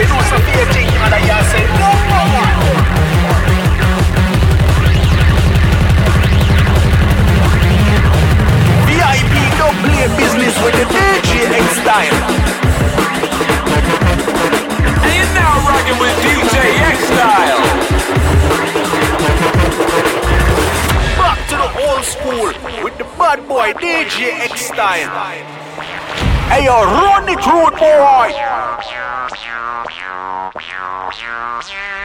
you and don't play business with the DJ X-Style. And you're now rocking with DJ X-Style. Back to the old school with the bad boy DJ X-Style. Hey yo, run it road boy you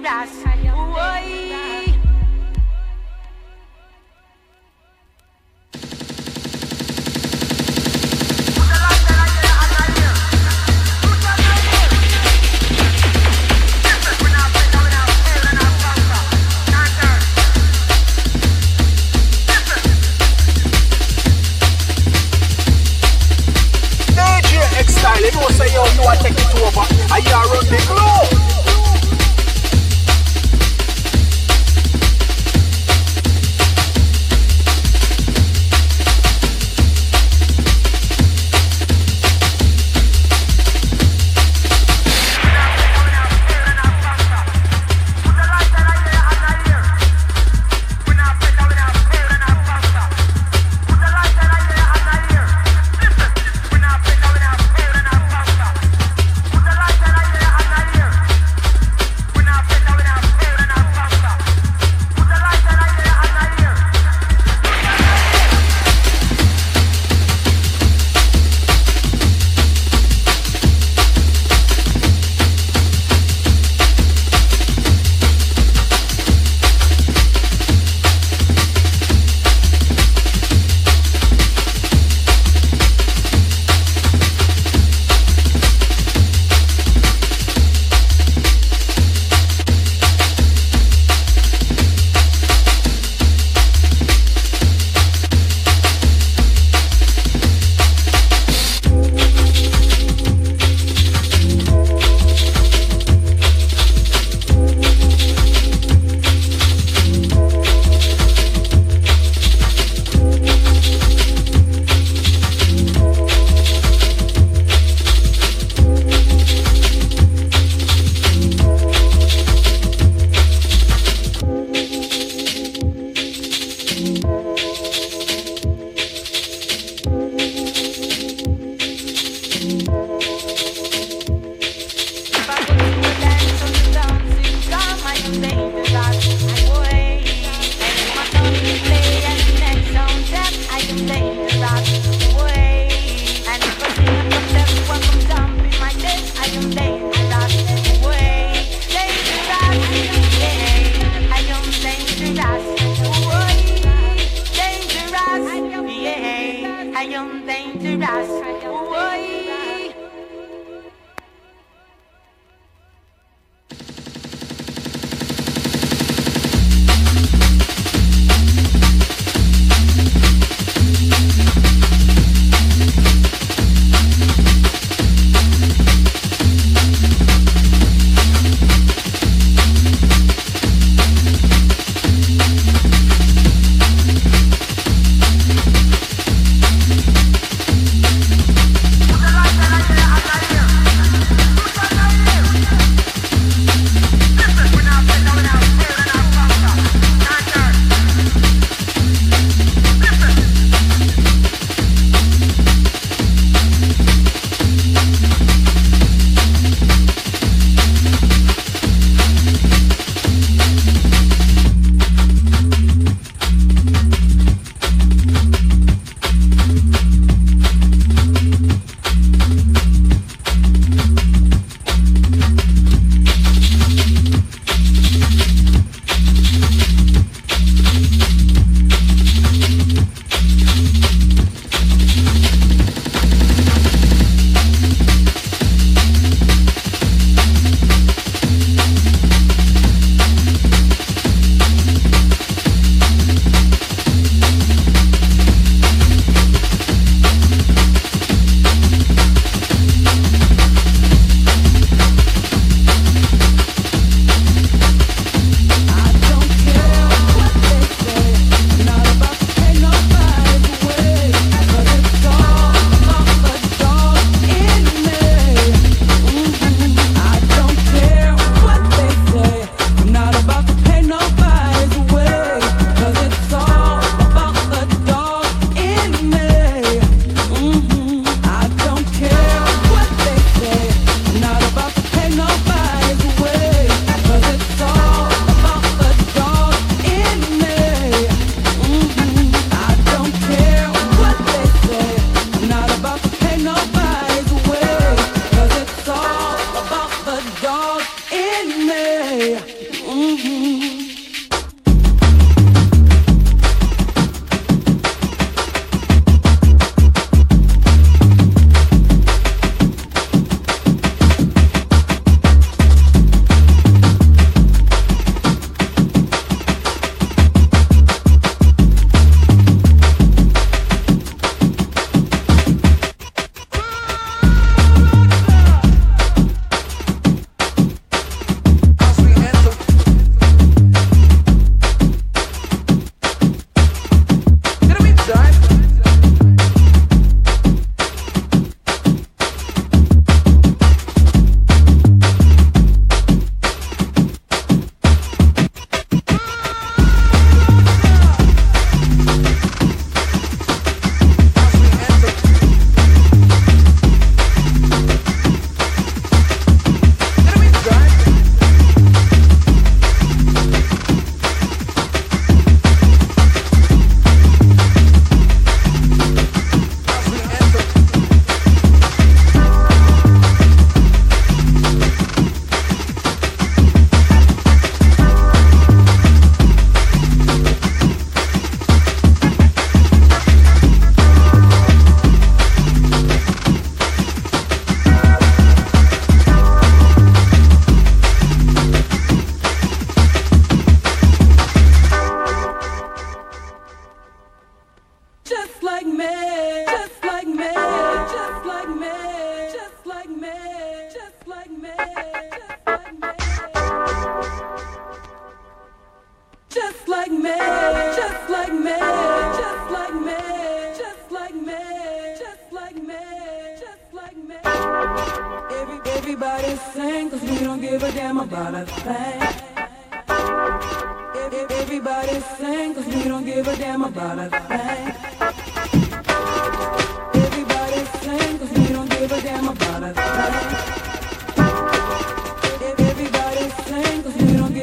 Rush.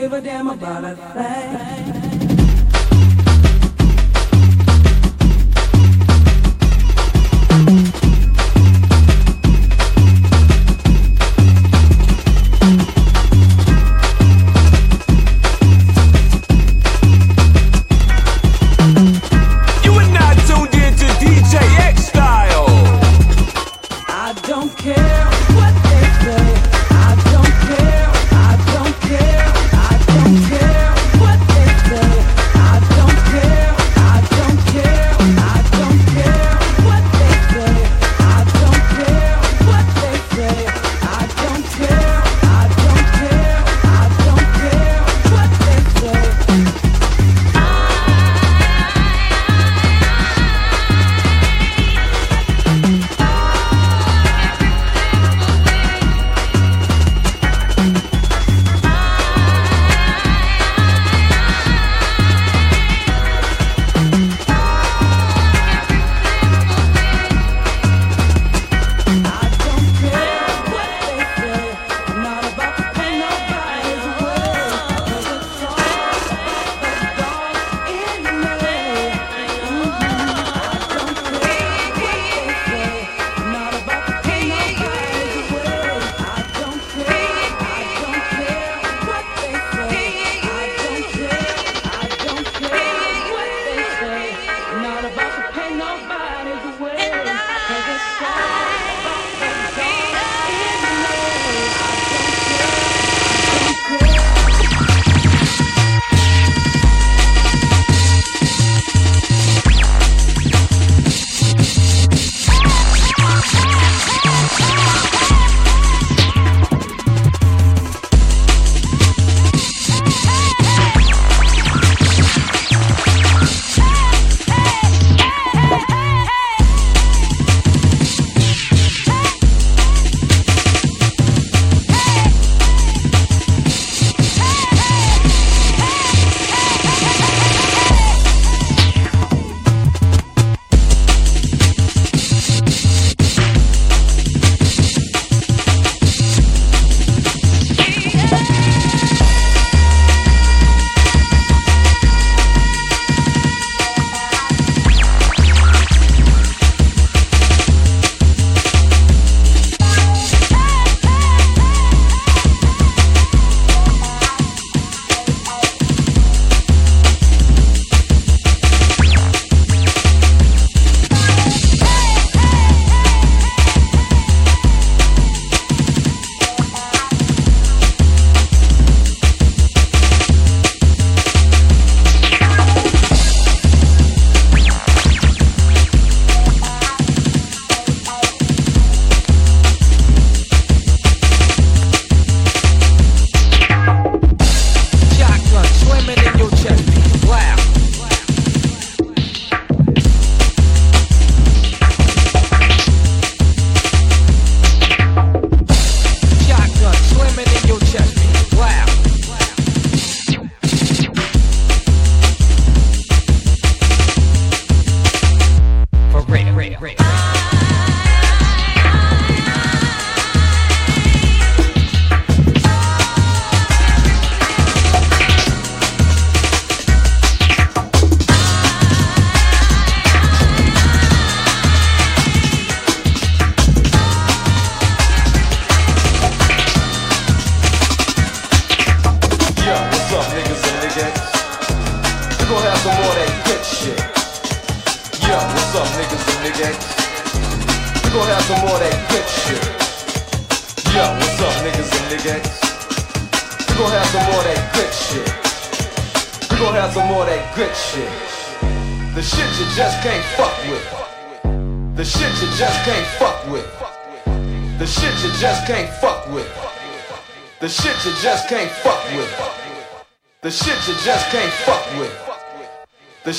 The shit you just can't fuck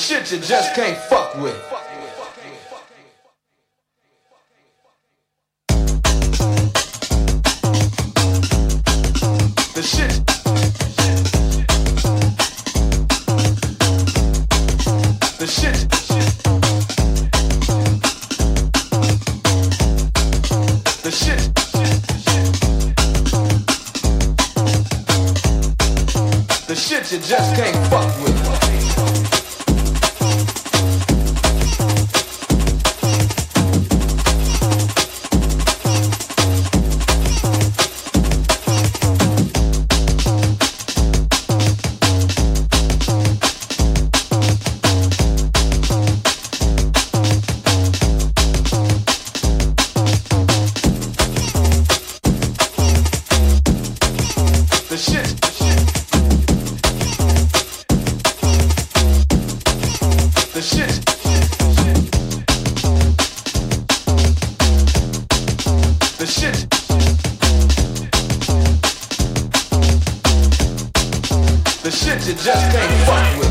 shit you just can't fuck with. The shit. The shit. The shit. The shit The shit you just can't fuck with.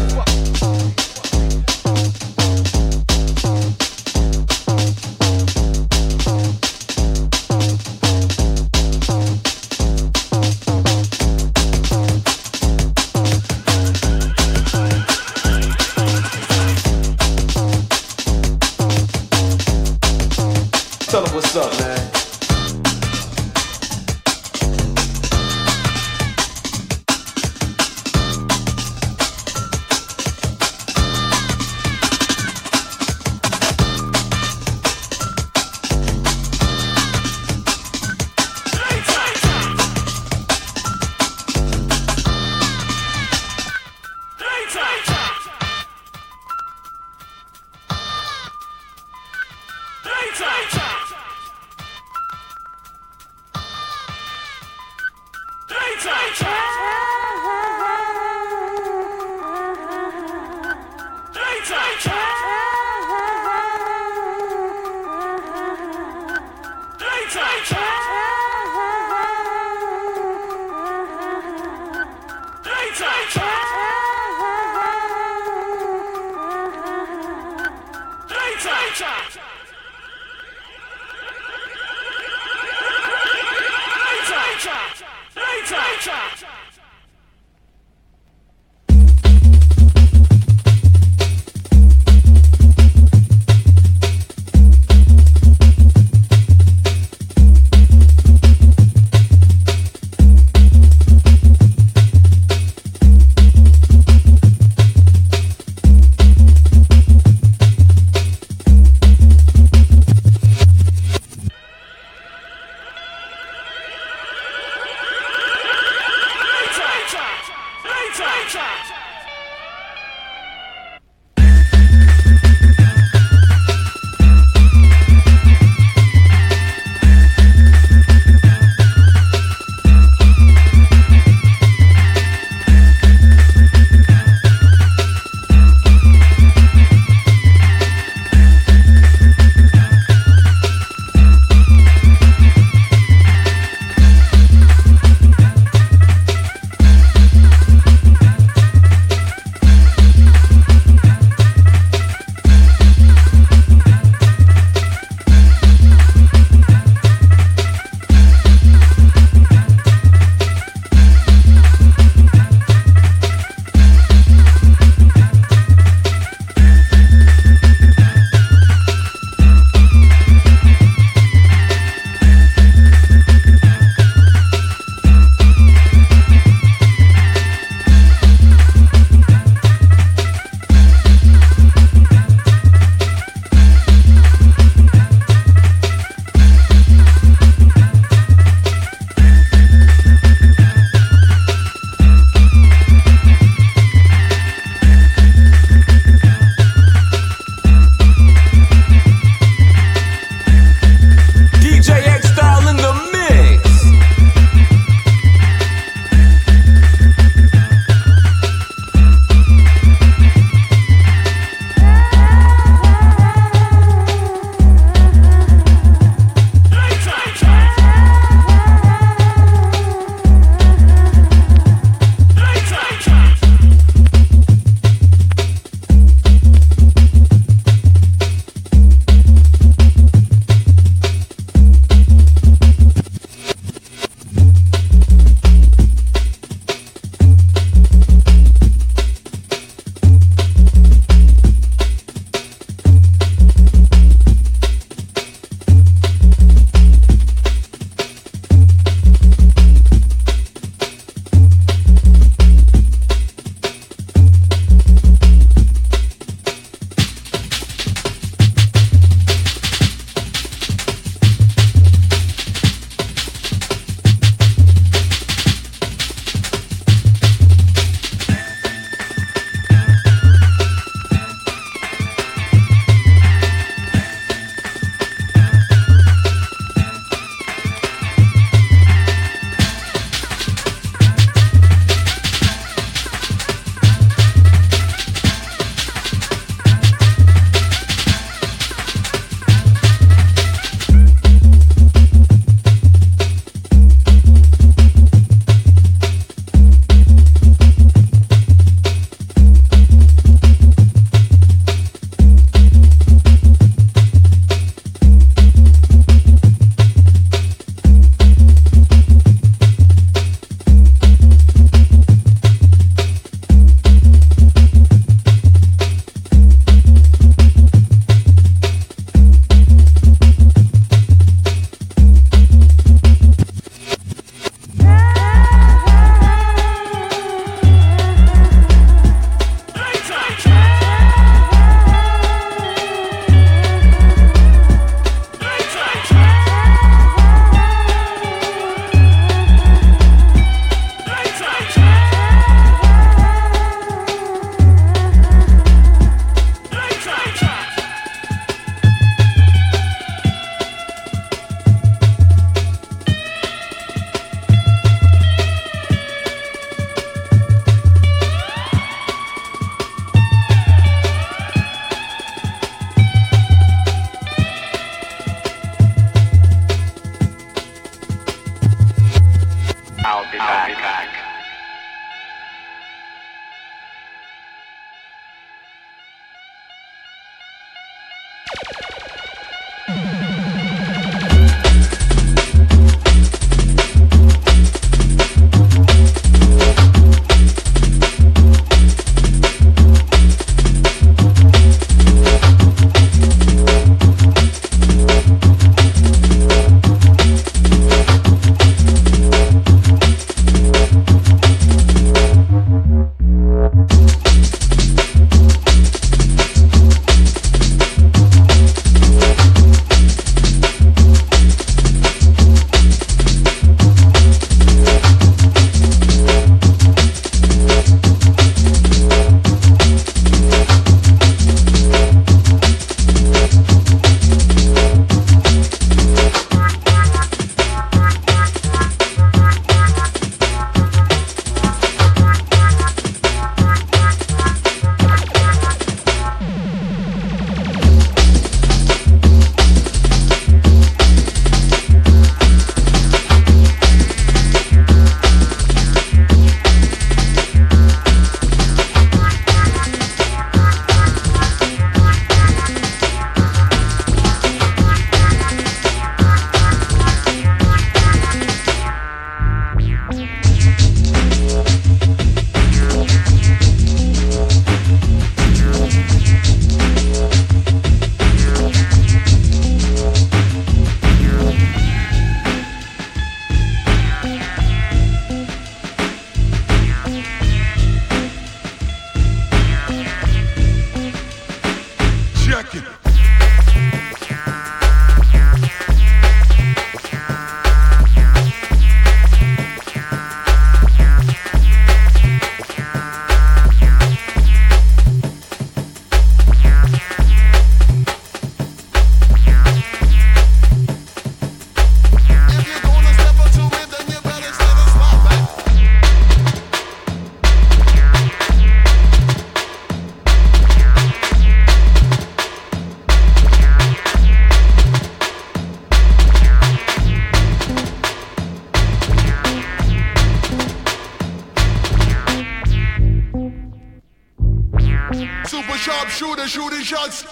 Shooting shots.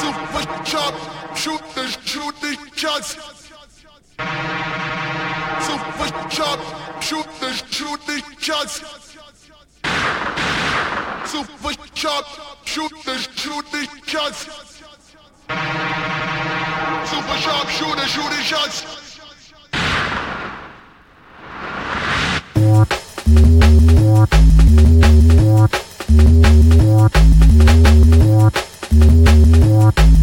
Super sharp, shoot the shoot the shots. Super sharp, shoot the shoot the shots. Super sharp, shoot the shoot the shots. Super sharp, shoot the shooting shots. What?